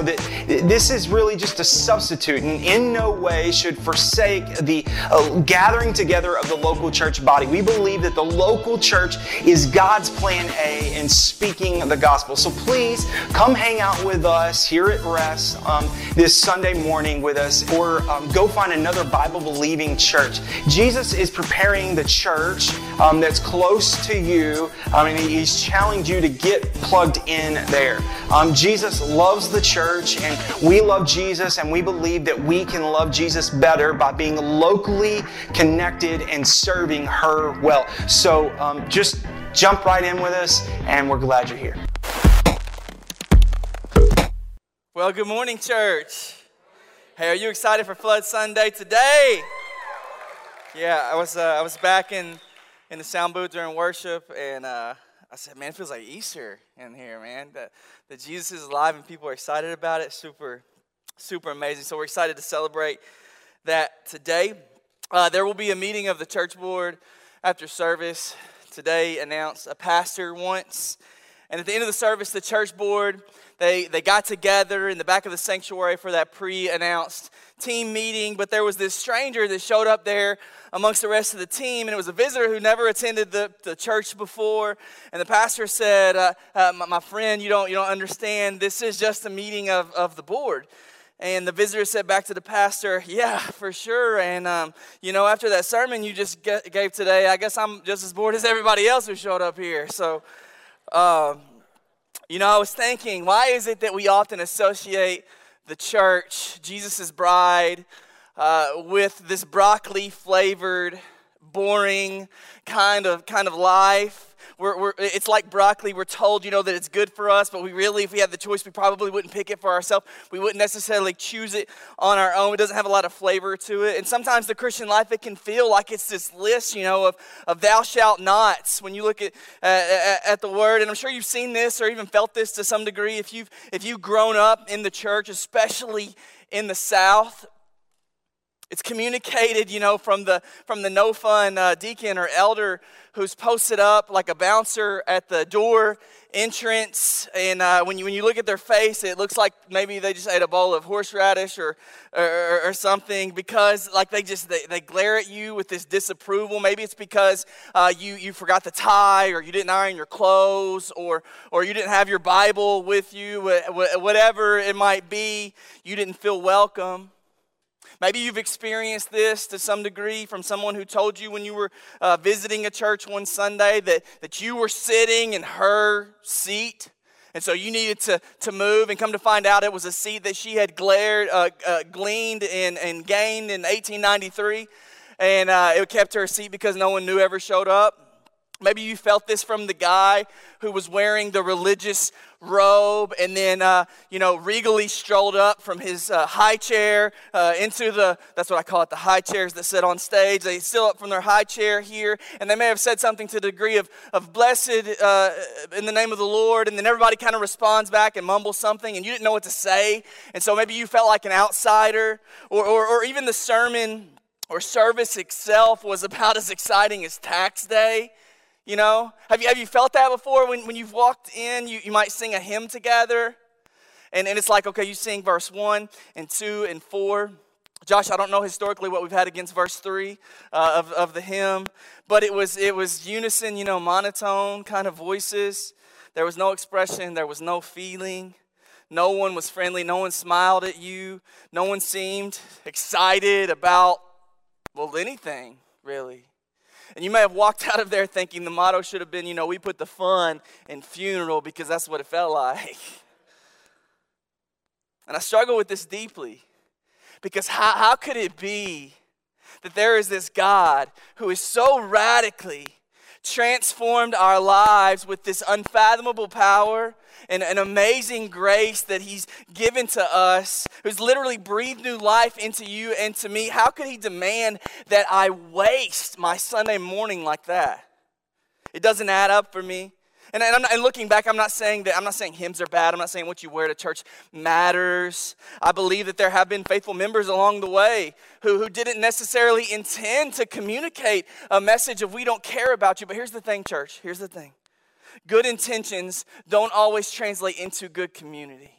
know that this is really just a substitute and in no way should forsake the uh, gathering together of the local church body. We believe that the local church is God's plan A in speaking the gospel. So please come hang out with us here at Rest um, this Sunday morning with us or um, go find another Bible believing church. Jesus is preparing the church um, that's close to you. I mean, he's challenged you to get plugged in there. Um, Jesus loves the church and we love Jesus and we believe that we can love Jesus better by being locally connected and serving her well. So um, just jump right in with us and we're glad you're here. Well, good morning, church. Hey, are you excited for Flood Sunday today? Yeah, I was uh, I was back in in the sound booth during worship, and uh, I said, "Man, it feels like Easter in here, man." The, that Jesus is alive and people are excited about it. Super, super amazing. So we're excited to celebrate that today. Uh, there will be a meeting of the church board after service. Today announced a pastor once. And at the end of the service, the church board, they, they got together in the back of the sanctuary for that pre-announced team meeting. But there was this stranger that showed up there amongst the rest of the team, and it was a visitor who never attended the, the church before. And the pastor said, uh, uh, my, my, friend, you don't, you don't understand. This is just a meeting of, of the board. And the visitor said back to the pastor, Yeah, for sure. And, um, you know, after that sermon you just gave today, I guess I'm just as bored as everybody else who showed up here. So, um, you know, I was thinking, why is it that we often associate the church, Jesus' bride, uh, with this broccoli flavored, boring kind of kind of life. We're, we're, it's like broccoli. We're told, you know, that it's good for us, but we really, if we had the choice, we probably wouldn't pick it for ourselves. We wouldn't necessarily choose it on our own. It doesn't have a lot of flavor to it. And sometimes the Christian life, it can feel like it's this list, you know, of, of thou shalt nots when you look at, uh, at the word. And I'm sure you've seen this or even felt this to some degree if you've, if you've grown up in the church, especially in the South. It's communicated, you know, from the from the no fun uh, deacon or elder who's posted up like a bouncer at the door entrance. And uh, when you when you look at their face, it looks like maybe they just ate a bowl of horseradish or or, or something because like they just they, they glare at you with this disapproval. Maybe it's because uh, you you forgot the tie or you didn't iron your clothes or or you didn't have your Bible with you. Whatever it might be, you didn't feel welcome. Maybe you've experienced this to some degree from someone who told you when you were uh, visiting a church one Sunday that, that you were sitting in her seat. And so you needed to, to move and come to find out it was a seat that she had glared, uh, uh, gleaned and, and gained in 1893. And uh, it kept her seat because no one knew ever showed up. Maybe you felt this from the guy who was wearing the religious robe and then, uh, you know, regally strolled up from his uh, high chair uh, into the, that's what I call it, the high chairs that sit on stage. They still up from their high chair here, and they may have said something to the degree of, of blessed uh, in the name of the Lord, and then everybody kind of responds back and mumbles something, and you didn't know what to say. And so maybe you felt like an outsider, or, or, or even the sermon or service itself was about as exciting as tax day. You know, have you, have you felt that before? When, when you've walked in, you, you might sing a hymn together. And, and it's like, okay, you sing verse 1 and 2 and 4. Josh, I don't know historically what we've had against verse 3 uh, of, of the hymn, but it was, it was unison, you know, monotone kind of voices. There was no expression, there was no feeling. No one was friendly, no one smiled at you, no one seemed excited about, well, anything, really. And you may have walked out of there thinking the motto should have been, you know, we put the fun in funeral because that's what it felt like. And I struggle with this deeply because how, how could it be that there is this God who is so radically transformed our lives with this unfathomable power an, an amazing grace that He's given to us, who's literally breathed new life into you and to me, how could He demand that I waste my Sunday morning like that? It doesn't add up for me. And, and, not, and, looking back, I'm not saying that I'm not saying hymns are bad. I'm not saying what you wear to church matters. I believe that there have been faithful members along the way who, who didn't necessarily intend to communicate a message of we don't care about you. But here's the thing, church. Here's the thing. Good intentions don't always translate into good community.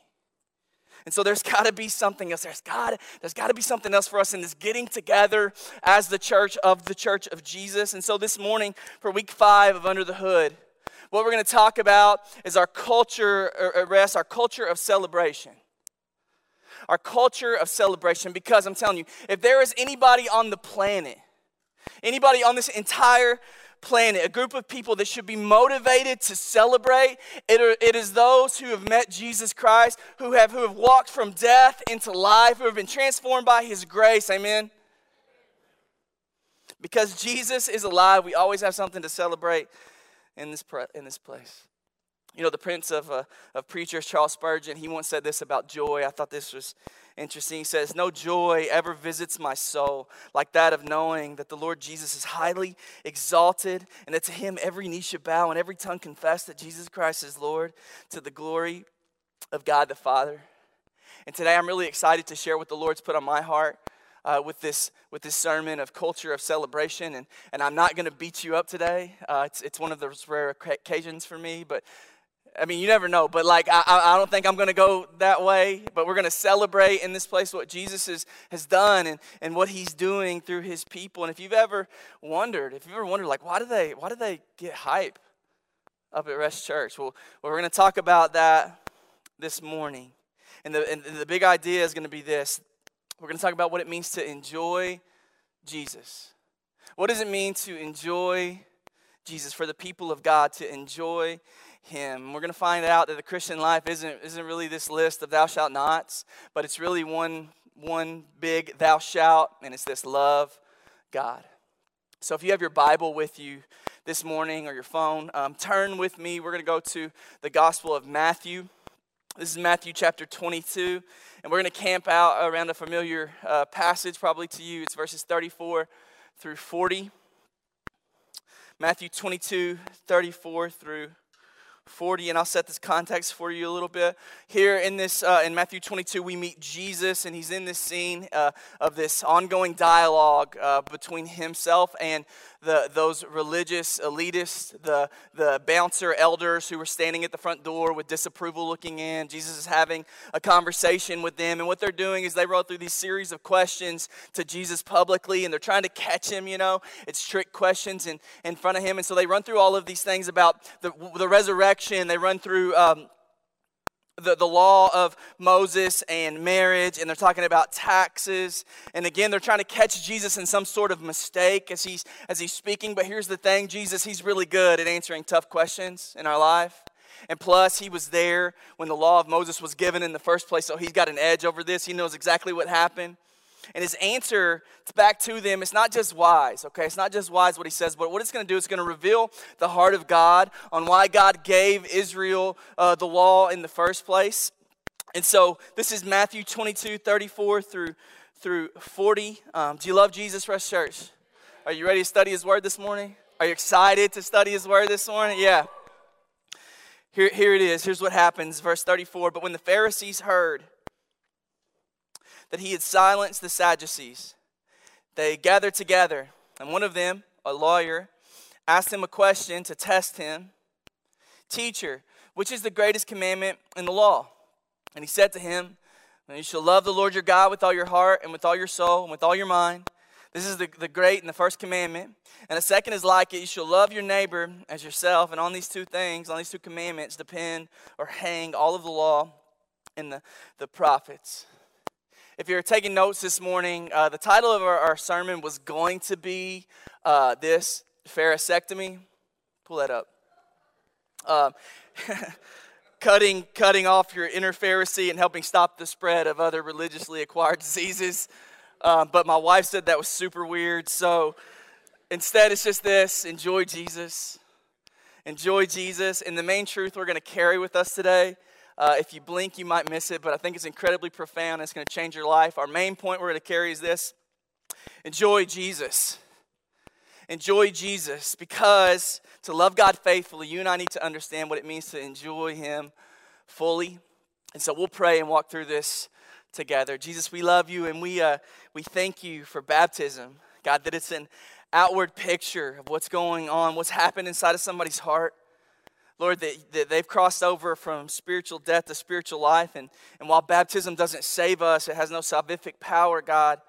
And so there's got to be something else. There's got there's got to be something else for us in this getting together as the church of the church of Jesus. And so this morning for week 5 of Under the Hood, what we're going to talk about is our culture, er, er, arrest, our culture of celebration. Our culture of celebration, because I'm telling you, if there is anybody on the planet, anybody on this entire planet, a group of people that should be motivated to celebrate. It, are, it is those who have met Jesus Christ, who have, who have walked from death into life, who have been transformed by His grace. Amen. Because Jesus is alive, we always have something to celebrate in this, pre- in this place. You know, the prince of, uh, of preachers, Charles Spurgeon, he once said this about joy. I thought this was interesting. He says, No joy ever visits my soul like that of knowing that the Lord Jesus is highly exalted and that to him every knee should bow and every tongue confess that Jesus Christ is Lord to the glory of God the Father. And today I'm really excited to share what the Lord's put on my heart uh, with, this, with this sermon of culture of celebration. And, and I'm not going to beat you up today. Uh, it's, it's one of those rare occasions for me, but I mean, you never know, but like, I, I don't think I'm going to go that way. But we're going to celebrate in this place what Jesus has, has done and, and what he's doing through his people. And if you've ever wondered, if you've ever wondered, like, why do they, why do they get hype up at Rest Church? Well, well we're going to talk about that this morning. And the, and the big idea is going to be this we're going to talk about what it means to enjoy Jesus. What does it mean to enjoy Jesus, for the people of God to enjoy Him? We're going to find out that the Christian life isn't, isn't really this list of thou shalt nots, but it's really one, one big thou shalt, and it's this love God. So if you have your Bible with you this morning or your phone, um, turn with me. We're going to go to the Gospel of Matthew. This is Matthew chapter 22, and we're going to camp out around a familiar uh, passage, probably to you. It's verses 34 through 40. Matthew 22, 34 through 40 and i'll set this context for you a little bit. Here in this uh, in matthew 22 we meet jesus and he's in this scene uh, of this ongoing dialogue uh, between himself and the, those religious elitists, the, the bouncer elders who were standing at the front door with disapproval looking in. Jesus is having a conversation with them. And what they're doing is they roll through these series of questions to Jesus publicly, and they're trying to catch him, you know. It's trick questions in, in front of him. And so they run through all of these things about the, the resurrection. They run through. Um, the, the law of Moses and marriage, and they're talking about taxes. And again, they're trying to catch Jesus in some sort of mistake as he's, as he's speaking. But here's the thing Jesus, he's really good at answering tough questions in our life. And plus, he was there when the law of Moses was given in the first place, so he's got an edge over this. He knows exactly what happened. And his answer back to them, it's not just wise, okay? It's not just wise what he says, but what it's going to do is going to reveal the heart of God on why God gave Israel uh, the law in the first place. And so this is Matthew 22, 34 through, through 40. Um, do you love Jesus, Rest Church? Are you ready to study his word this morning? Are you excited to study his word this morning? Yeah. Here, here it is. Here's what happens, verse 34. But when the Pharisees heard, that he had silenced the Sadducees. They gathered together, and one of them, a lawyer, asked him a question to test him Teacher, which is the greatest commandment in the law? And he said to him, You shall love the Lord your God with all your heart, and with all your soul, and with all your mind. This is the, the great and the first commandment. And the second is like it you shall love your neighbor as yourself. And on these two things, on these two commandments, depend or hang all of the law and the, the prophets. If you're taking notes this morning, uh, the title of our, our, sermon was going to be uh, this Pharisectomy. Pull that up. Uh, cutting, cutting off your inner Pharisee and helping stop the spread of other religiously acquired diseases. Um, but my wife said that was super weird. So instead, it's just this enjoy Jesus. Enjoy Jesus. And the main truth we're going to carry with us today, uh, if you blink, you might miss it, but I think it's incredibly profound. It's going to change your life. Our main point we're going to carry is this enjoy Jesus. Enjoy Jesus because to love God faithfully, you and I need to understand what it means to enjoy Him fully. And so we'll pray and walk through this together. Jesus, we love you and we, uh, we thank you for baptism. God, that it's an outward picture of what's going on, what's happened inside of somebody's heart. Lord, that, they've crossed over from spiritual death to spiritual life. And, and while baptism doesn't save us, it has no salvific power, God.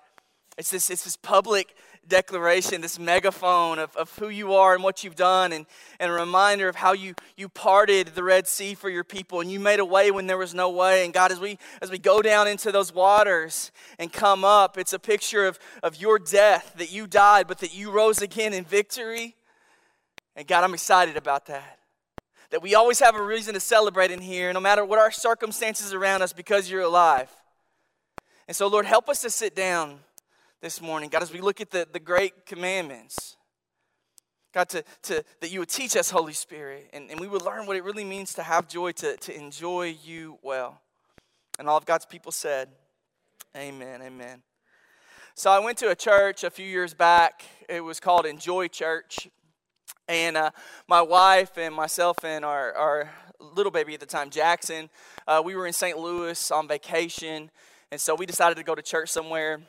It's this, it's this public declaration, this megaphone of, of who you are and what you've done, and, and a reminder of how you, you parted the Red Sea for your people and you made a way when there was no way. And God, as we, as we go down into those waters and come up, it's a picture of, of your death, that you died, but that you rose again in victory. And God, I'm excited about that. That we always have a reason to celebrate in here, no matter what our circumstances around us, because you're alive. And so, Lord, help us to sit down this morning. God, as we look at the, the great commandments, God, to, to, that you would teach us, Holy Spirit, and, and we would learn what it really means to have joy, to, to enjoy you well. And all of God's people said, Amen, amen. So I went to a church a few years back. It was called Enjoy Church. And uh, my wife and myself and our, our little baby at the time, Jackson, uh, we were in St. Louis on vacation. And so we decided to go to church somewhere.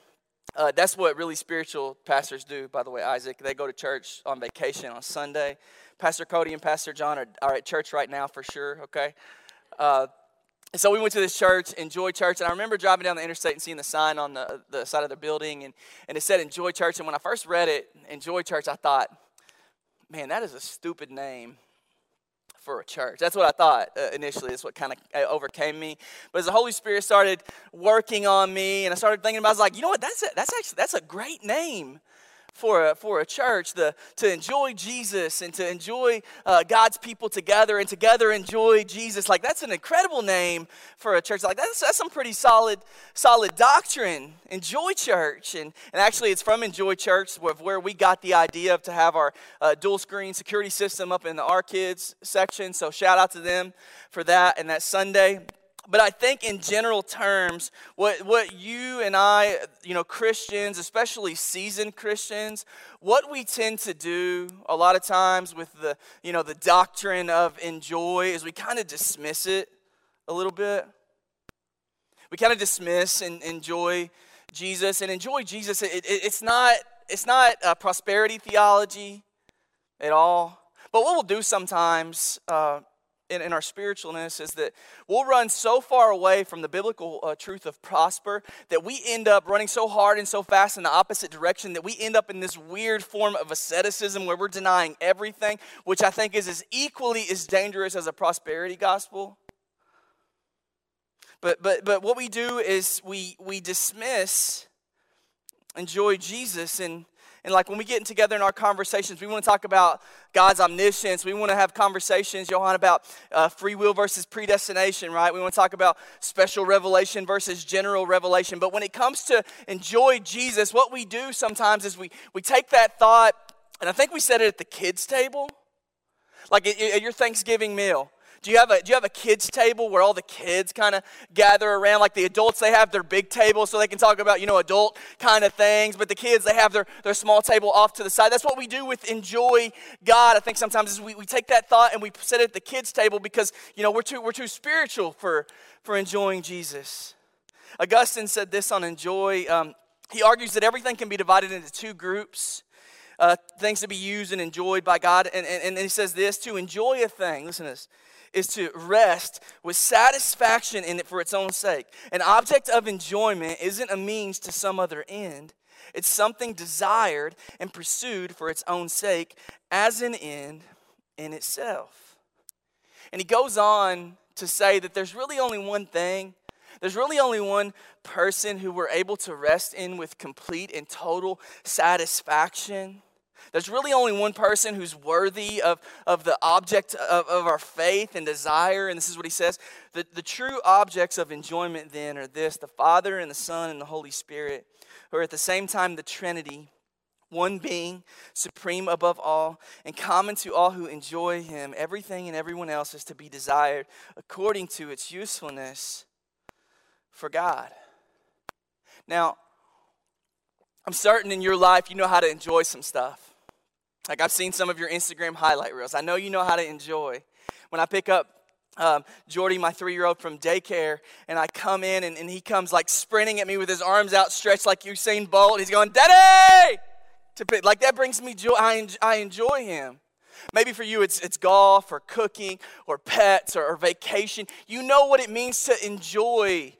Uh, that's what really spiritual pastors do, by the way, Isaac. They go to church on vacation on Sunday. Pastor Cody and Pastor John are, are at church right now for sure, okay? Uh, so we went to this church, Enjoy Church, and I remember driving down the interstate and seeing the sign on the, the side of the building, and, and it said Enjoy Church. And when I first read it, Enjoy Church, I thought, man, that is a stupid name for a church. That's what I thought uh, initially. That's what kind of uh, overcame me. But as the Holy Spirit started working on me, and I started thinking about, it, I was like, you know what? That's a, that's actually that's a great name for a, for a church the, to enjoy Jesus and to enjoy uh, God's people together and together enjoy Jesus. Like that's an incredible name for a church. Like that's, that's some pretty solid solid doctrine. Enjoy church and, and actually it's from Enjoy Church where, where we got the idea of to have our uh, dual screen security system up in the our kids section. So shout out to them for that and that Sunday but I think in general terms, what, what you and I, you know, Christians, especially seasoned Christians, what we tend to do a lot of times with the, you know, the doctrine of enjoy is we kind of dismiss it a little bit. We kind of dismiss and enjoy Jesus and enjoy Jesus. It, it, it's not, it's not a prosperity theology at all. But what we'll do sometimes, uh, in, in our spiritualness is that we'll run so far away from the biblical uh, truth of prosper that we end up running so hard and so fast in the opposite direction that we end up in this weird form of asceticism where we're denying everything, which I think is as equally as dangerous as a prosperity gospel. But, but, but what we do is we, we dismiss enjoy Jesus and and like when we get together in our conversations, we want to talk about God's omniscience. We want to have conversations, Johan, about uh, free will versus predestination, right? We want to talk about special revelation versus general revelation. But when it comes to enjoy Jesus, what we do sometimes is we, we take that thought, and I think we said it at the kids' table, like at your Thanksgiving meal. Do you have a, do you have a kids table where all the kids kind of gather around? Like the adults, they have their big table so they can talk about, you know, adult kind of things. But the kids, they have their, their small table off to the side. That's what we do with enjoy God. I think sometimes we, we take that thought and we set it at the kids table because, you know, we're too, we're too spiritual for, for enjoying Jesus. Augustine said this on enjoy. Um, he argues that everything can be divided into two groups. Uh, things to be used and enjoyed by God. And, and, and he says this to enjoy a thing, listen to this, is to rest with satisfaction in it for its own sake. An object of enjoyment isn't a means to some other end, it's something desired and pursued for its own sake as an end in itself. And he goes on to say that there's really only one thing. There's really only one person who we're able to rest in with complete and total satisfaction. There's really only one person who's worthy of, of the object of, of our faith and desire. And this is what he says the, the true objects of enjoyment then are this the Father and the Son and the Holy Spirit, who are at the same time the Trinity, one being, supreme above all, and common to all who enjoy him. Everything and everyone else is to be desired according to its usefulness for God. Now, I'm certain in your life you know how to enjoy some stuff. Like I've seen some of your Instagram highlight reels. I know you know how to enjoy. When I pick up um, Jordy, my three year old from daycare, and I come in and, and he comes like sprinting at me with his arms outstretched like Usain Bolt. He's going, Daddy! To pick, like that brings me joy. I, I enjoy him. Maybe for you it's, it's golf or cooking or pets or, or vacation. You know what it means to enjoy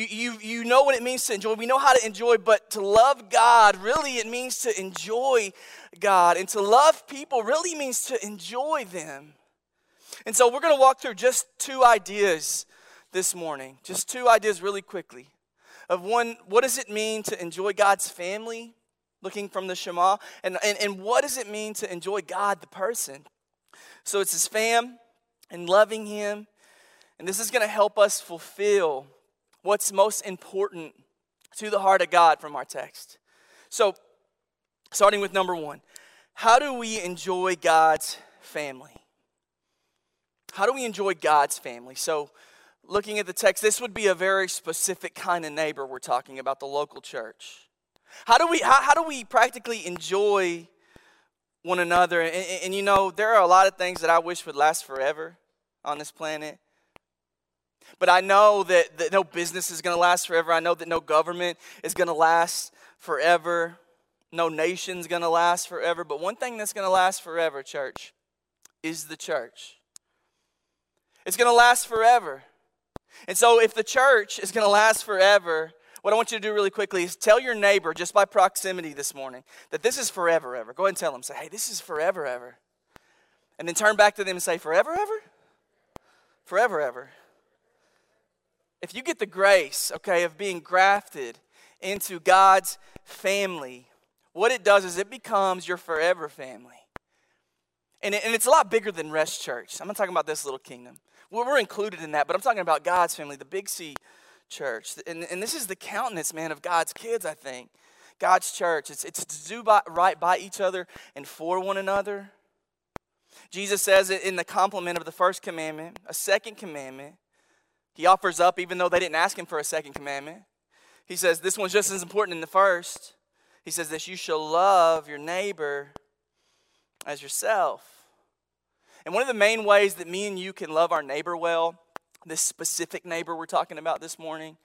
you, you, you know what it means to enjoy. We know how to enjoy, but to love God, really, it means to enjoy God. And to love people really means to enjoy them. And so we're going to walk through just two ideas this morning. Just two ideas really quickly. Of one, what does it mean to enjoy God's family, looking from the Shema? And, and, and what does it mean to enjoy God, the person? So it's his fam and loving him. And this is going to help us fulfill what's most important to the heart of God from our text. So, starting with number one, how do we enjoy God's family? How do we enjoy God's family? So, looking at the text, this would be a very specific kind of neighbor we're talking about, the local church. How do we, how, how do we practically enjoy one another? And, and, and you know, there are a lot of things that I wish would last forever on this planet. But I know that, that no business is going to last forever. I know that no government is going to last forever. No nation's going to last forever. But one thing that's going to last forever, church, is the church. It's going to last forever. And so, if the church is going to last forever, what I want you to do really quickly is tell your neighbor, just by proximity this morning, that this is forever ever. Go ahead and tell them, say, hey, this is forever ever. And then turn back to them and say, forever ever? Forever ever if you get the grace, okay, of being grafted into God's family, what it does is it becomes your forever family. And, it, and it's a lot bigger than Rest Church. I'm not talking about this little kingdom. We're included in that, but I'm talking about God's family, the Big C church. And, and this is the countenance, man, of God's kids, I think. God's church. It's, it's to do by, right by each other and for one another. Jesus says it in the complement of the first commandment, a second commandment he offers up, even though they didn't ask him for a second commandment. He says, This one's just as important in the first. He says, this you shall love your neighbor as yourself. And one of the main ways that me and you can love our neighbor well, this specific neighbor we're talking about this morning,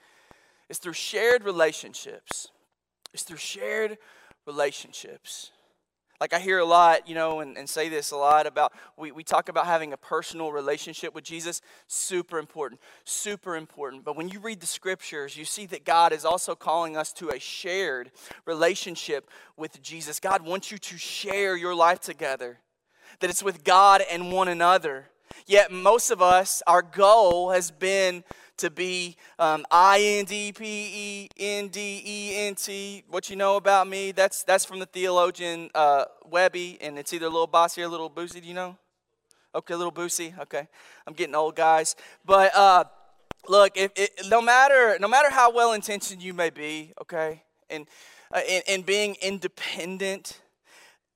is through shared relationships. It's through shared relationships. Like I hear a lot, you know, and, and say this a lot about we, we talk about having a personal relationship with Jesus. Super important. Super important. But when you read the scriptures, you see that God is also calling us to a shared relationship with Jesus. God wants you to share your life together, that it's with God and one another. Yet most of us, our goal has been to be um, I N D P E N D E N T. What you know about me? That's that's from the theologian uh, Webbie, and it's either a little bossy or a little boozy. Do you know? Okay, a little boozy. Okay, I'm getting old, guys. But uh, look, if, no matter no matter how well intentioned you may be, okay, and uh, in, in being independent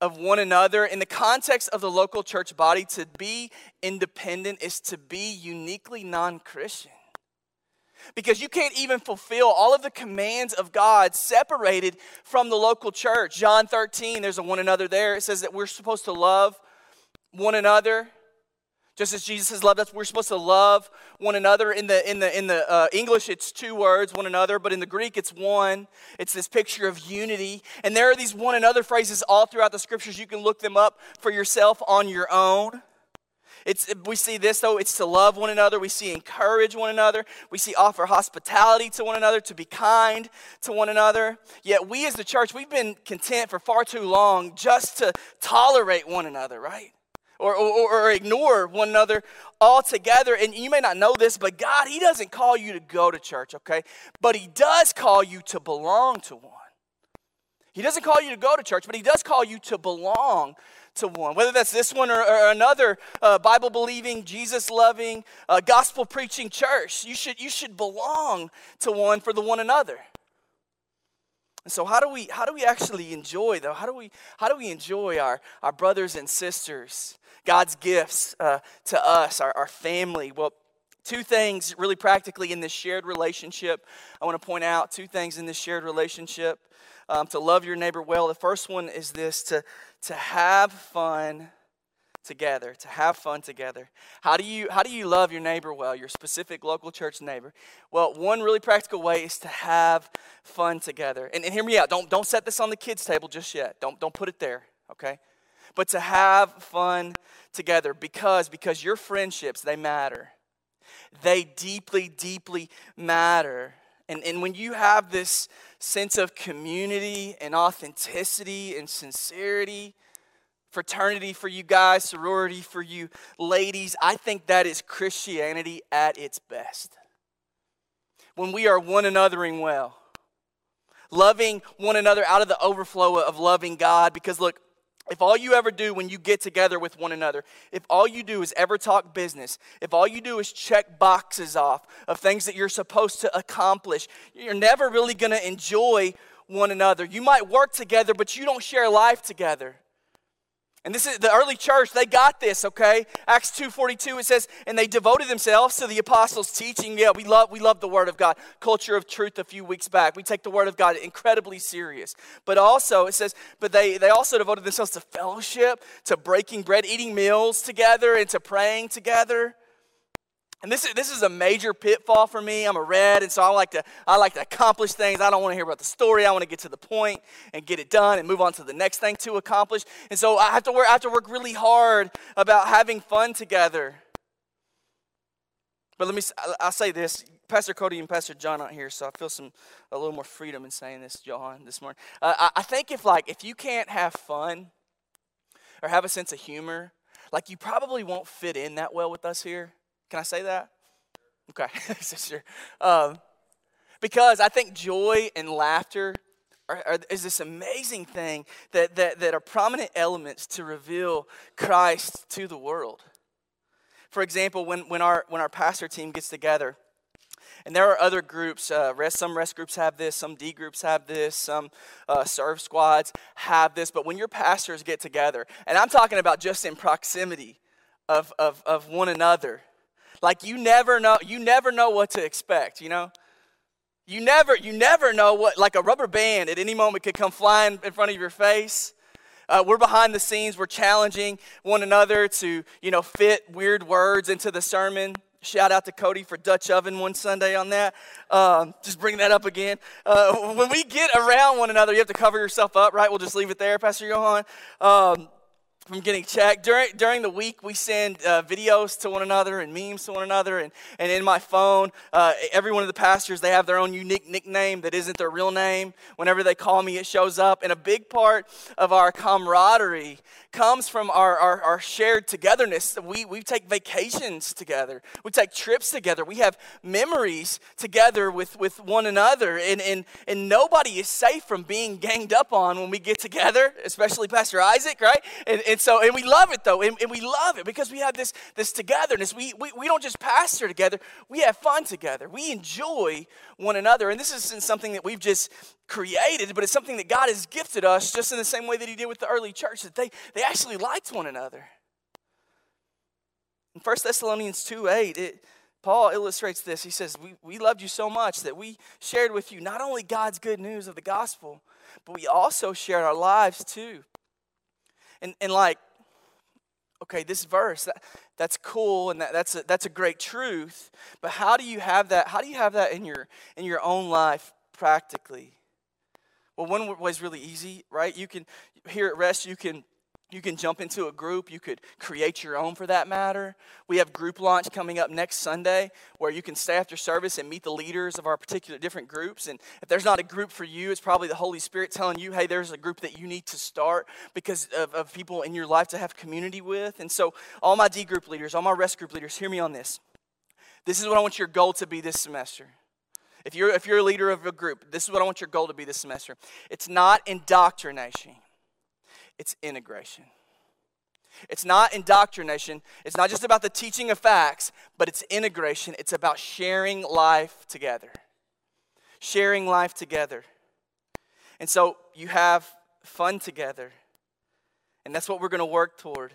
of one another in the context of the local church body to be independent is to be uniquely non-christian because you can't even fulfill all of the commands of God separated from the local church. John 13, there's a one another there. It says that we're supposed to love one another. Just as Jesus has loved us, we're supposed to love one another. In the, in the, in the uh, English, it's two words, one another, but in the Greek, it's one. It's this picture of unity. And there are these one another phrases all throughout the scriptures. You can look them up for yourself on your own. It's, we see this though, it's to love one another. We see encourage one another. We see offer hospitality to one another, to be kind to one another. Yet we as the church, we've been content for far too long just to tolerate one another, right? Or, or, or ignore one another altogether. And you may not know this, but God, He doesn't call you to go to church, okay? But He does call you to belong to one. He doesn't call you to go to church, but He does call you to belong to one, whether that's this one or, or another uh, Bible believing, Jesus loving, uh, gospel preaching church. You should, you should belong to one for the one another. And so how do we how do we actually enjoy though? How do we how do we enjoy our, our brothers and sisters, God's gifts uh, to us, our, our family? Well, two things really practically in this shared relationship. I want to point out two things in this shared relationship um, to love your neighbor well. The first one is this to, to have fun together to have fun together. How do you how do you love your neighbor well your specific local church neighbor? Well one really practical way is to have fun together. And, and hear me out don't don't set this on the kids table just yet. Don't don't put it there okay? But to have fun together because because your friendships they matter. They deeply deeply matter. And, and when you have this sense of community and authenticity and sincerity fraternity for you guys, sorority for you ladies. I think that is Christianity at its best. When we are one anothering well, loving one another out of the overflow of loving God. Because look, if all you ever do when you get together with one another, if all you do is ever talk business, if all you do is check boxes off of things that you're supposed to accomplish, you're never really going to enjoy one another. You might work together, but you don't share life together. And this is the early church, they got this, okay? Acts 2:42 it says, and they devoted themselves to the apostles' teaching. Yeah, we love we love the word of God. Culture of truth a few weeks back. We take the word of God incredibly serious. But also it says, but they they also devoted themselves to fellowship, to breaking bread, eating meals together, and to praying together. And this is, this is a major pitfall for me. I'm a red, and so I like to I like to accomplish things. I don't want to hear about the story. I want to get to the point and get it done and move on to the next thing to accomplish. And so I have to work I have to work really hard about having fun together. But let me I'll say this. Pastor Cody and Pastor John aren't here, so I feel some a little more freedom in saying this, John, this morning. Uh, I, I think if like if you can't have fun or have a sense of humor, like you probably won't fit in that well with us here. Can I say that? Okay, sure. Um, because I think joy and laughter are, are, is this amazing thing that, that, that are prominent elements to reveal Christ to the world. For example, when, when, our, when our pastor team gets together, and there are other groups, uh, rest, some rest groups have this, some D groups have this, some uh, serve squads have this. But when your pastors get together, and I'm talking about just in proximity of, of, of one another, like you never know, you never know what to expect, you know? You never, you never know what, like a rubber band at any moment could come flying in front of your face. Uh, we're behind the scenes. We're challenging one another to, you know, fit weird words into the sermon. Shout out to Cody for Dutch oven one Sunday on that. Um, just bring that up again. Uh, when we get around one another, you have to cover yourself up, right? We'll just leave it there, Pastor Johan. Um, from getting checked. During, during the week, we send uh, videos to one another and memes to one another. And, and in my phone, uh, every one of the pastors, they have their own unique nickname that isn't their real name. Whenever they call me, it shows up. And a big part of our camaraderie comes from our, our, our shared togetherness. We, we take vacations together, we take trips together, we have memories together with, with one another. And, and, and nobody is safe from being ganged up on when we get together, especially Pastor Isaac, right? And, and so, and we love it though, and, and we love it because we have this, this togetherness. We, we, we don't just pastor together, we have fun together. We enjoy one another. And this isn't something that we've just created, but it's something that God has gifted us just in the same way that He did with the early church, that they, they actually liked one another. In 1 Thessalonians 2 8, it, Paul illustrates this. He says, we, we loved you so much that we shared with you not only God's good news of the gospel, but we also shared our lives too. And, and like, okay, this verse, that, that's cool and that, that's, a, that's a great truth, but how do you have that? How do you have that in your, in your own life practically? Well, one way is really easy, right? You can, here at Rest, you can you can jump into a group. You could create your own for that matter. We have group launch coming up next Sunday where you can stay after service and meet the leaders of our particular different groups. And if there's not a group for you, it's probably the Holy Spirit telling you, hey, there's a group that you need to start because of, of people in your life to have community with. And so, all my D group leaders, all my rest group leaders, hear me on this. This is what I want your goal to be this semester. If you're, if you're a leader of a group, this is what I want your goal to be this semester. It's not indoctrination, it's integration. It's not indoctrination. It's not just about the teaching of facts, but it's integration. It's about sharing life together. Sharing life together. And so you have fun together. And that's what we're going to work toward.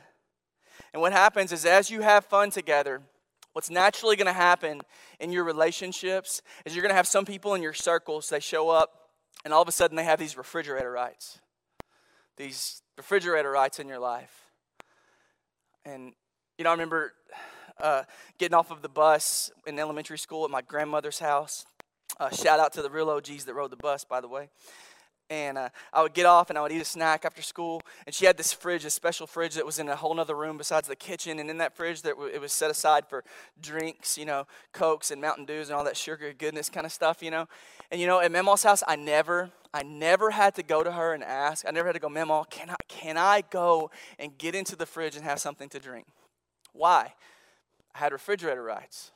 And what happens is as you have fun together, what's naturally going to happen in your relationships is you're going to have some people in your circles, they show up, and all of a sudden they have these refrigerator rights. These refrigerator rights in your life. And, you know, I remember uh, getting off of the bus in elementary school at my grandmother's house. Uh, shout out to the real OGs that rode the bus, by the way. And uh, I would get off and I would eat a snack after school. And she had this fridge, a special fridge that was in a whole other room besides the kitchen. And in that fridge, that it was set aside for drinks, you know, Cokes and Mountain Dews and all that sugar goodness kind of stuff, you know. And, you know, at Mema's house, I never, I never had to go to her and ask. I never had to go, Memo, can I, can I go and get into the fridge and have something to drink? Why? I had refrigerator rights.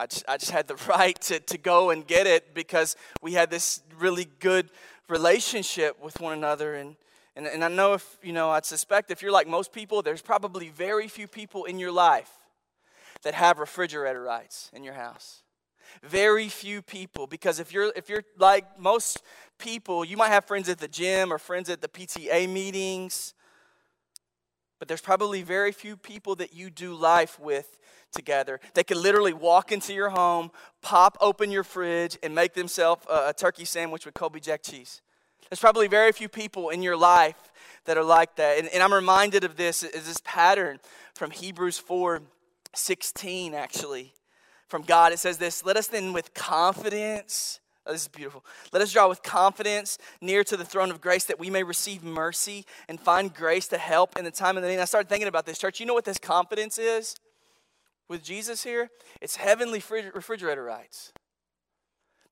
I just, I just had the right to, to go and get it because we had this really good relationship with one another. And, and, and I know if, you know, I suspect if you're like most people, there's probably very few people in your life that have refrigerator rights in your house. Very few people, because if you're if you're like most people, you might have friends at the gym or friends at the PTA meetings, but there's probably very few people that you do life with together They could literally walk into your home, pop open your fridge, and make themselves a, a turkey sandwich with Colby Jack cheese. There's probably very few people in your life that are like that. And, and I'm reminded of this is this pattern from Hebrews 4 16, actually. From God, it says this Let us then with confidence Oh, this is beautiful. Let us draw with confidence near to the throne of grace that we may receive mercy and find grace to help in the time of the need. I started thinking about this, church. You know what this confidence is with Jesus here? It's heavenly refrigerator rights.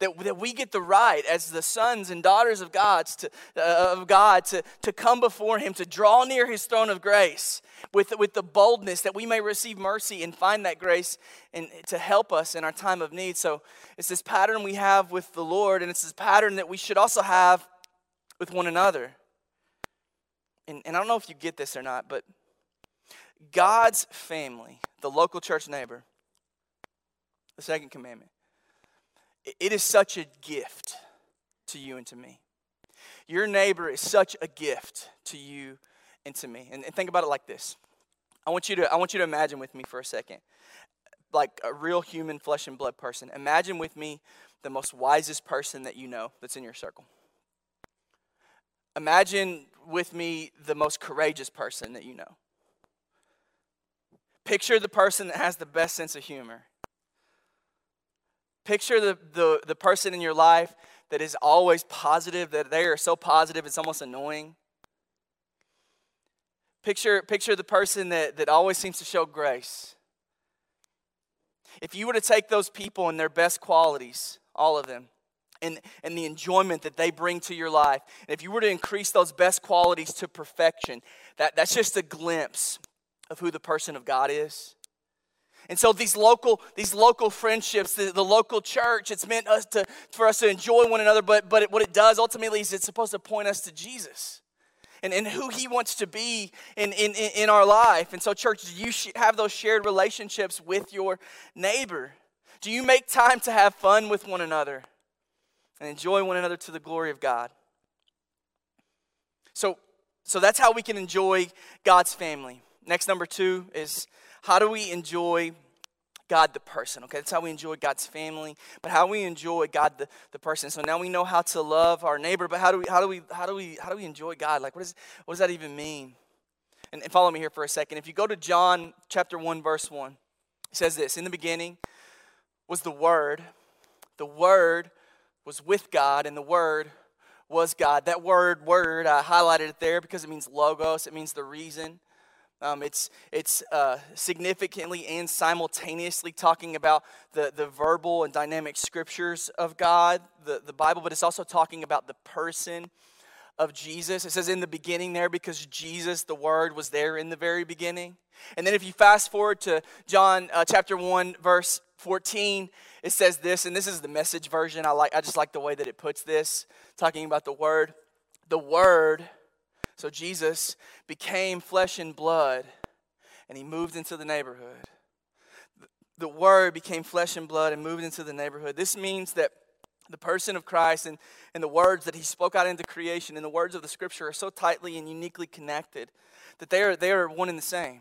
That, that we get the right as the sons and daughters of, God's to, uh, of God to, to come before Him, to draw near His throne of grace with, with the boldness that we may receive mercy and find that grace and to help us in our time of need. So it's this pattern we have with the Lord, and it's this pattern that we should also have with one another. And, and I don't know if you get this or not, but God's family, the local church neighbor, the second commandment, it is such a gift to you and to me. Your neighbor is such a gift to you and to me. And, and think about it like this. I want you to I want you to imagine with me for a second. Like a real human flesh and blood person. Imagine with me the most wisest person that you know that's in your circle. Imagine with me the most courageous person that you know. Picture the person that has the best sense of humor. Picture the, the, the person in your life that is always positive, that they are so positive it's almost annoying. Picture, picture the person that, that always seems to show grace. If you were to take those people and their best qualities, all of them, and, and the enjoyment that they bring to your life, and if you were to increase those best qualities to perfection, that, that's just a glimpse of who the person of God is. And so these local, these local friendships, the, the local church, it's meant us to, for us to enjoy one another, but, but what it does ultimately is it's supposed to point us to Jesus and, and who he wants to be in, in, in our life. And so, church, do you have those shared relationships with your neighbor? Do you make time to have fun with one another and enjoy one another to the glory of God? So, so that's how we can enjoy God's family. Next, number two is how do we enjoy God the person? Okay, that's how we enjoy God's family, but how we enjoy God the, the person. So now we know how to love our neighbor, but how do we how do we how do we how do we enjoy God? Like what is what does that even mean? And, and follow me here for a second. If you go to John chapter 1, verse 1, it says this in the beginning was the Word. The Word was with God, and the Word was God. That word, word, I highlighted it there because it means logos, it means the reason. Um, it's it's uh, significantly and simultaneously talking about the, the verbal and dynamic scriptures of God, the, the Bible, but it's also talking about the person of Jesus. It says in the beginning there because Jesus, the Word, was there in the very beginning. And then if you fast forward to John uh, chapter 1, verse 14, it says this, and this is the message version. I like I just like the way that it puts this, talking about the Word. The Word so Jesus became flesh and blood and he moved into the neighborhood. The word became flesh and blood and moved into the neighborhood. This means that the person of Christ and, and the words that he spoke out into creation and the words of the scripture are so tightly and uniquely connected that they are, they are one and the same.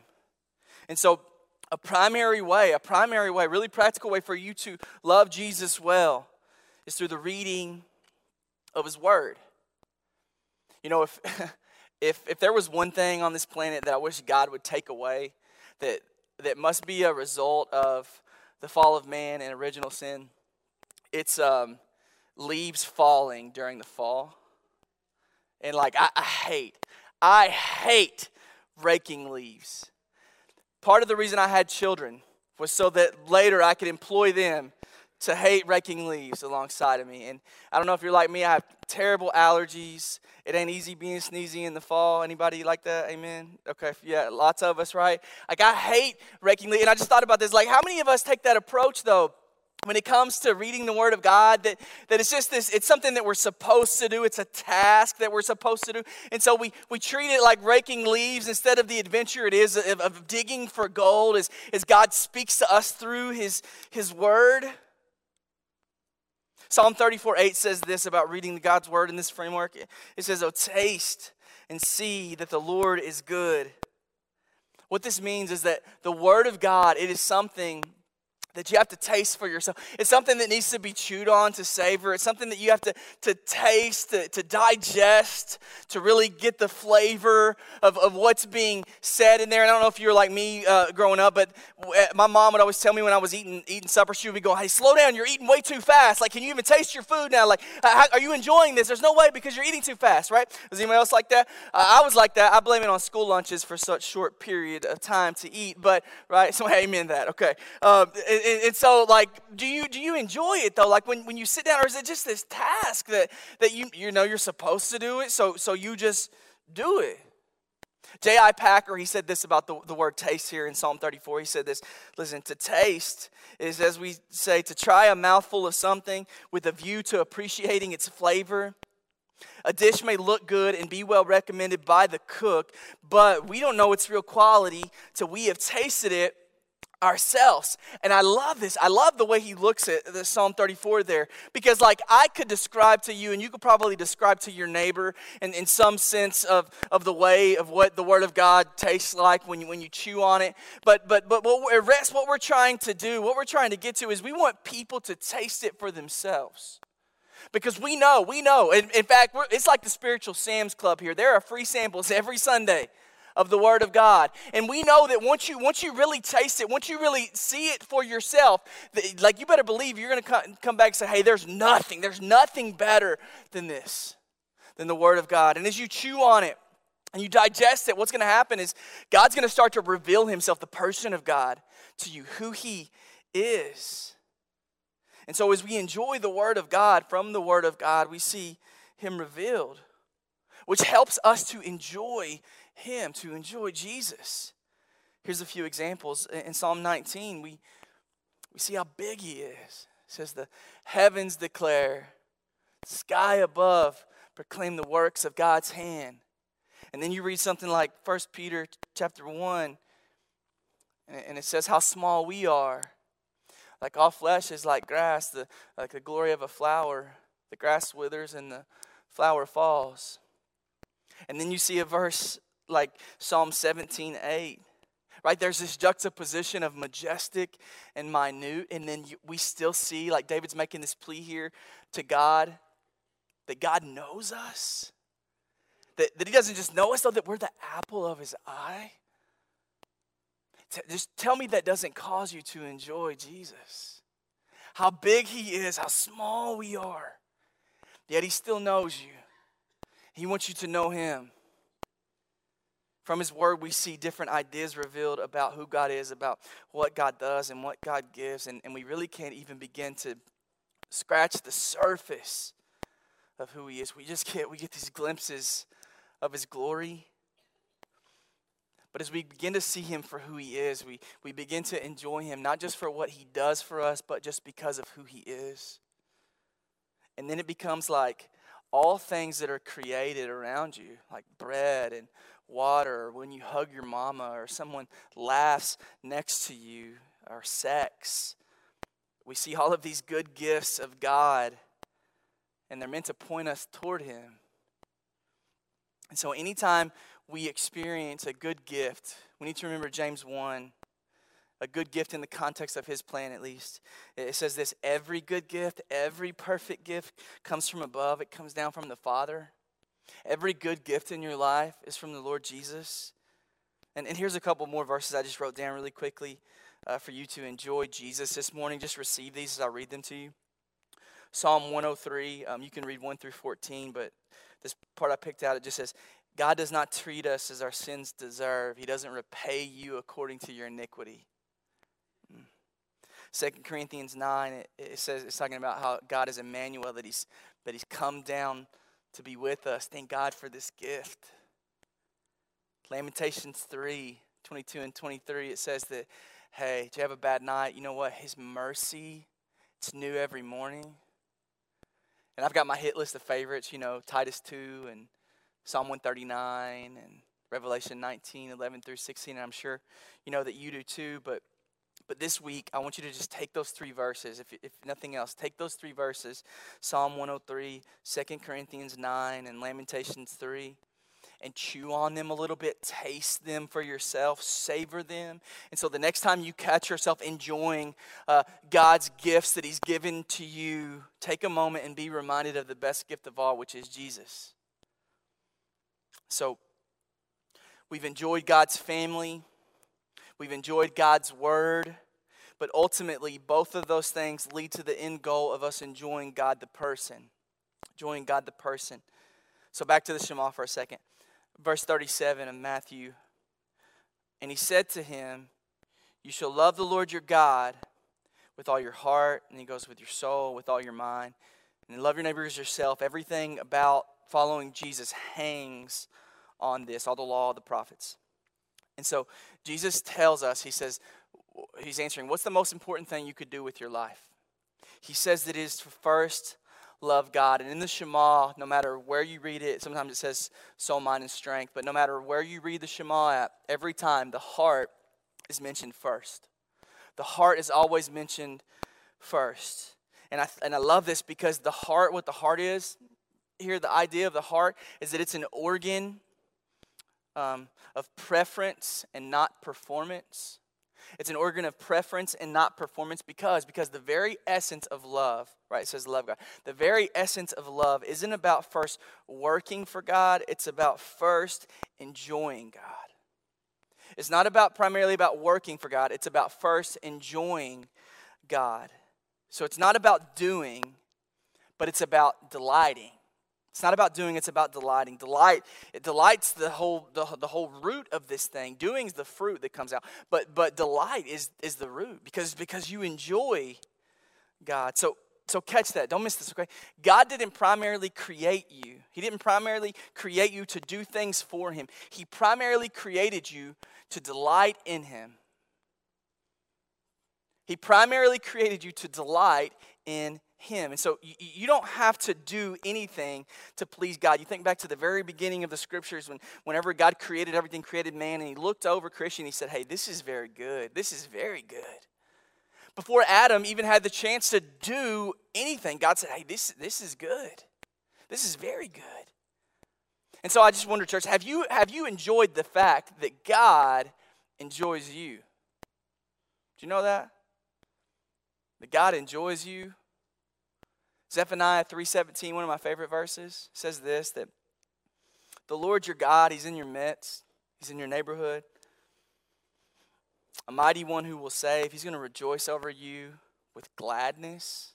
And so, a primary way, a primary way, really practical way for you to love Jesus well is through the reading of his word. You know, if, if, if there was one thing on this planet that I wish God would take away that, that must be a result of the fall of man and original sin, it's um, leaves falling during the fall. And like, I, I hate, I hate raking leaves. Part of the reason I had children was so that later I could employ them to hate raking leaves alongside of me. And I don't know if you're like me, I have terrible allergies. It ain't easy being sneezy in the fall. Anybody like that? Amen. Okay, yeah, lots of us, right? Like I hate raking leaves. And I just thought about this. Like, how many of us take that approach though? when it comes to reading the word of god that, that it's just this it's something that we're supposed to do it's a task that we're supposed to do and so we, we treat it like raking leaves instead of the adventure it is of, of digging for gold as, as god speaks to us through his, his word psalm 34 8 says this about reading god's word in this framework. It says oh taste and see that the lord is good. What this means is that the word of god it is something that you have to taste for yourself. It's something that needs to be chewed on to savor. It's something that you have to, to taste, to, to digest, to really get the flavor of, of what's being said in there. And I don't know if you were like me uh, growing up, but my mom would always tell me when I was eating, eating supper, she would be going, hey, slow down, you're eating way too fast. Like, can you even taste your food now? Like, how, are you enjoying this? There's no way because you're eating too fast, right? Was anyone else like that? Uh, I was like that. I blame it on school lunches for such short period of time to eat, but, right? So, amen that, okay. Uh, and, and, so like do you do you enjoy it though? Like when, when you sit down or is it just this task that that you you know you're supposed to do it so so you just do it? J.I. Packer he said this about the, the word taste here in psalm 34 he said this listen to taste is as we say to try a mouthful of something with a view to appreciating its flavor. A dish may look good and be well recommended by the cook, but we don't know its real quality till we have tasted it ourselves. And I love this. I love the way he looks at the Psalm 34 there. Because like I could describe to you, and you could probably describe to your neighbor in, in some sense of, of the way of what the Word of God tastes like when you when you chew on it. But but but what we're, rest, what we're trying to do, what we're trying to get to is we want people to taste it for themselves. Because we know, we know. In, in fact, it's like the spiritual Sam's Club here. There are free samples every Sunday of the Word of God. And we know that once you once you really taste it, once you really see it for yourself, that, like you better believe you're going to come back and say, "Hey, there's nothing. There's nothing better than this, than the Word of God." And as you chew on it and you digest it, what's going to happen is God's going to start to reveal Himself, the person of God, to you, who He is. And so, as we enjoy the Word of God from the Word of God, we see Him revealed, which helps us to enjoy him, to enjoy Jesus. Here's a few examples. In Psalm 19, we, we see how big He is. It says, The heavens declare, sky above proclaim the works of God's hand. And then you read something like 1 Peter chapter 1, and it says how small we are. Like all flesh is like grass, the, like the glory of a flower. The grass withers and the flower falls. And then you see a verse like Psalm 17 8. Right? There's this juxtaposition of majestic and minute, and then you, we still see, like David's making this plea here to God, that God knows us. That, that He doesn't just know us, though, that we're the apple of His eye. Just tell me that doesn't cause you to enjoy Jesus. How big He is, how small we are. Yet He still knows you. He wants you to know Him. From His Word, we see different ideas revealed about who God is, about what God does, and what God gives. And, and we really can't even begin to scratch the surface of who He is. We just can't, we get these glimpses of His glory. But as we begin to see Him for who He is, we, we begin to enjoy Him, not just for what He does for us, but just because of who He is. And then it becomes like all things that are created around you, like bread and water, or when you hug your mama, or someone laughs next to you, or sex. We see all of these good gifts of God and they're meant to point us toward Him. And so, anytime we experience a good gift, we need to remember James 1 a good gift in the context of his plan, at least. It says this every good gift, every perfect gift comes from above, it comes down from the Father. Every good gift in your life is from the Lord Jesus. And, and here's a couple more verses I just wrote down really quickly uh, for you to enjoy Jesus this morning. Just receive these as I read them to you. Psalm 103, um, you can read 1 through 14, but this part I picked out, it just says, God does not treat us as our sins deserve. He doesn't repay you according to your iniquity. Second Corinthians 9, it, it, says it's talking about how God is Emmanuel, that he's, that he's come down to be with us. Thank God for this gift. Lamentations 3, 22 and 23, it says that, hey, do you have a bad night? You know what? His mercy, it's new every morning. And I've got my hit list of favorites, you know, Titus 2 and Psalm 139 and Revelation 19, 11 through 16. And I'm sure you know that you do too, but but this week, I want you to just take those three verses, if, if nothing else, take those three verses Psalm 103, 2 Corinthians 9, and Lamentations 3 and chew on them a little bit, taste them for yourself, savor them. And so the next time you catch yourself enjoying uh, God's gifts that He's given to you, take a moment and be reminded of the best gift of all, which is Jesus. So we've enjoyed God's family. We've enjoyed God's word, but ultimately, both of those things lead to the end goal of us enjoying God the person. Enjoying God the person. So, back to the Shema for a second. Verse 37 of Matthew. And he said to him, You shall love the Lord your God with all your heart. And he goes, With your soul, with all your mind. And love your neighbor as yourself. Everything about following Jesus hangs on this, all the law, the prophets. And so Jesus tells us, he says, he's answering, what's the most important thing you could do with your life? He says that it is to first love God. And in the Shema, no matter where you read it, sometimes it says soul, mind, and strength, but no matter where you read the Shema at, every time the heart is mentioned first. The heart is always mentioned first. And I, and I love this because the heart, what the heart is, here, the idea of the heart is that it's an organ um, of preference and not performance. It's an organ of preference and not performance because because the very essence of love, right? Says love God. The very essence of love isn't about first working for God, it's about first enjoying God. It's not about primarily about working for God, it's about first enjoying God. So it's not about doing, but it's about delighting. It's not about doing, it's about delighting. Delight, it delights the whole the, the whole root of this thing. Doing is the fruit that comes out. But but delight is is the root because because you enjoy God. So so catch that. Don't miss this, okay? God didn't primarily create you. He didn't primarily create you to do things for him. He primarily created you to delight in him. He primarily created you to delight in him. And so you, you, don't have to do anything to please God. You think back to the very beginning of the scriptures when whenever God created everything, created man, and he looked over creation, he said, Hey, this is very good. This is very good. Before Adam even had the chance to do anything, God said, Hey, this, this is good. This is very good. And so I just wonder, church, have you have you enjoyed the fact that God enjoys you? Do you know that? That God enjoys you Zephaniah 3:17, one of my favorite verses, says this that the Lord your God, he's in your midst. He's in your neighborhood. A mighty one who will save. He's going to rejoice over you with gladness.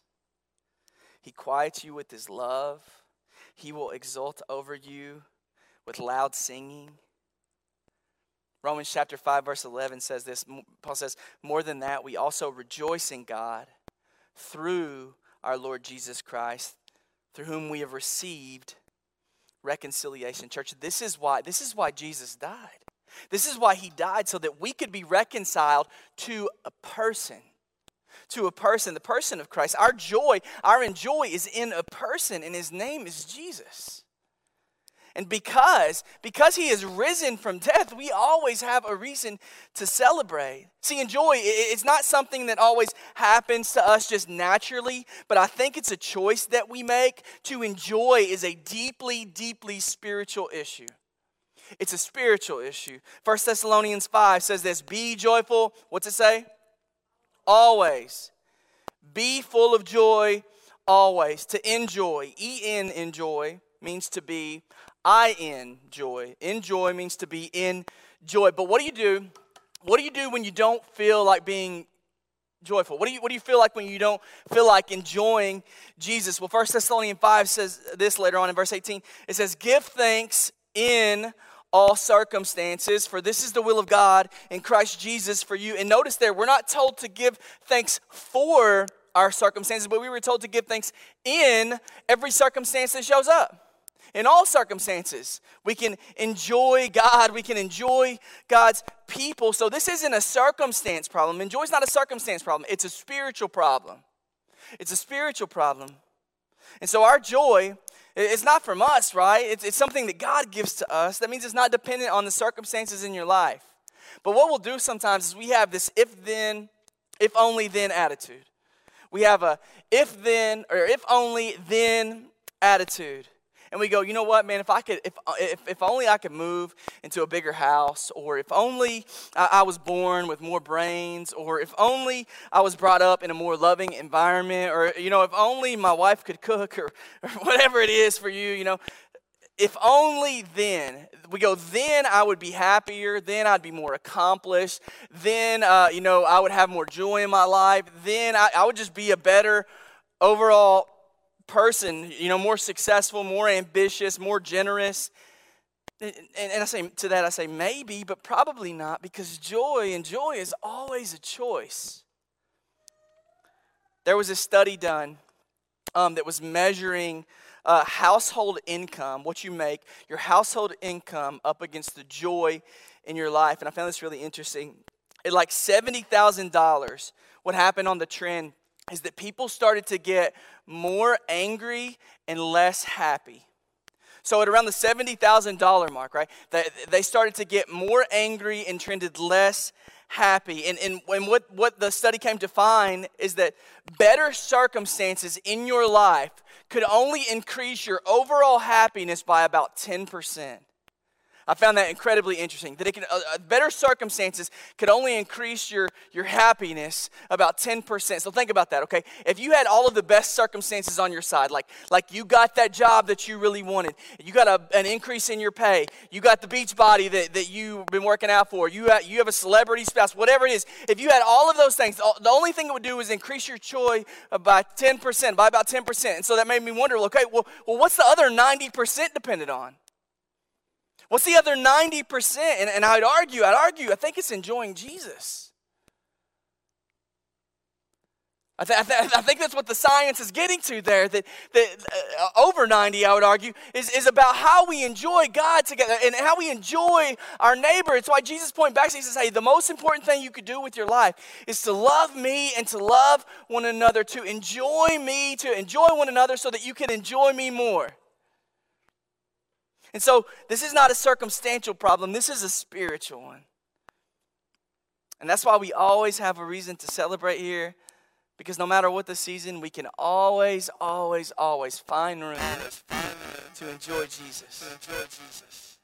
He quiets you with his love. He will exult over you with loud singing. Romans chapter 5 verse 11 says this. Paul says, "More than that, we also rejoice in God through our Lord Jesus Christ, through whom we have received reconciliation. Church, this is why this is why Jesus died. This is why he died so that we could be reconciled to a person. To a person, the person of Christ. Our joy, our enjoy is in a person, and his name is Jesus. And because, because he is risen from death, we always have a reason to celebrate. See, and joy, it's not something that always happens to us just naturally, but I think it's a choice that we make. To enjoy is a deeply, deeply spiritual issue. It's a spiritual issue. 1 Thessalonians 5 says this Be joyful. What's it say? Always. Be full of joy always. To enjoy, E N enjoy, means to be I in joy. Enjoy means to be in joy. But what do you do? What do you do when you don't feel like being joyful? What do you what do you feel like when you don't feel like enjoying Jesus? Well, 1 Thessalonians 5 says this later on in verse 18. It says, Give thanks in all circumstances, for this is the will of God in Christ Jesus for you. And notice there, we're not told to give thanks for our circumstances, but we were told to give thanks in every circumstance that shows up in all circumstances. We can enjoy God, we can enjoy God's people. So this isn't a circumstance problem. Enjoy is not a circumstance problem, it's a spiritual problem. It's a spiritual problem. And so our joy it's not from us, right? It's, it's something that God gives to us. That means it's not dependent on the circumstances in your life. But what we'll do sometimes is we have this if then, if only then attitude. We have a if then or if only then attitude and we go, you know what, man, if I could, if, if, if only I could move into a bigger house, or if only I, I was born with more brains, or if only I was brought up in a more loving environment, or, you know, if only my wife could cook, or, or whatever it is for you, you know, if only then we go then i would be happier then i'd be more accomplished then uh, you know i would have more joy in my life then I, I would just be a better overall person, you know, more successful, more ambitious, more generous. And, and I say to that, I say maybe, but probably not, because joy and joy is always a choice. There was a study done um, that was measuring uh, household income, what you make, your household income up against the joy in your life. And I found this really interesting. At like $70,000, what happened on the trend is that people started to get more angry and less happy. So at around the $70,000 mark, right, they, started to get more angry and trended less happy. And, and, and what, what the study came to find is that better circumstances in your life could only increase your overall happiness by about 10%. I found that incredibly interesting. That it can, uh, uh, better circumstances could only increase your, your happiness about 10%. So think about that, okay? If you had all of the best circumstances on your side, like, like you got that job that you really wanted, you got a, an increase in your pay, you got the beach body that, that you've been working out for, you, have, you have a celebrity spouse, whatever it is, if you had all of those things, the only thing it would do is increase your joy by 10%, by about 10%. And so that made me wonder, okay, well, well what's the other 90% dependent on? What's the other 90%? And, and I'd argue, I'd argue, I think it's enjoying Jesus. I, th- I, th- I, think that's what the science is getting to there. That, that uh, over 90, I would argue, is, is about how we enjoy God together and how we enjoy our neighbor. It's why Jesus pointed back, to he says, hey, the most important thing you could do with your life is to love me and to love one another, to enjoy me, to enjoy one another so that you can enjoy me more. And so this is not a circumstantial problem, this is a spiritual one. And that's why we always have a reason to celebrate here because no matter what the season, we can always, always, always find room to enjoy Jesus. Enjoy Jesus.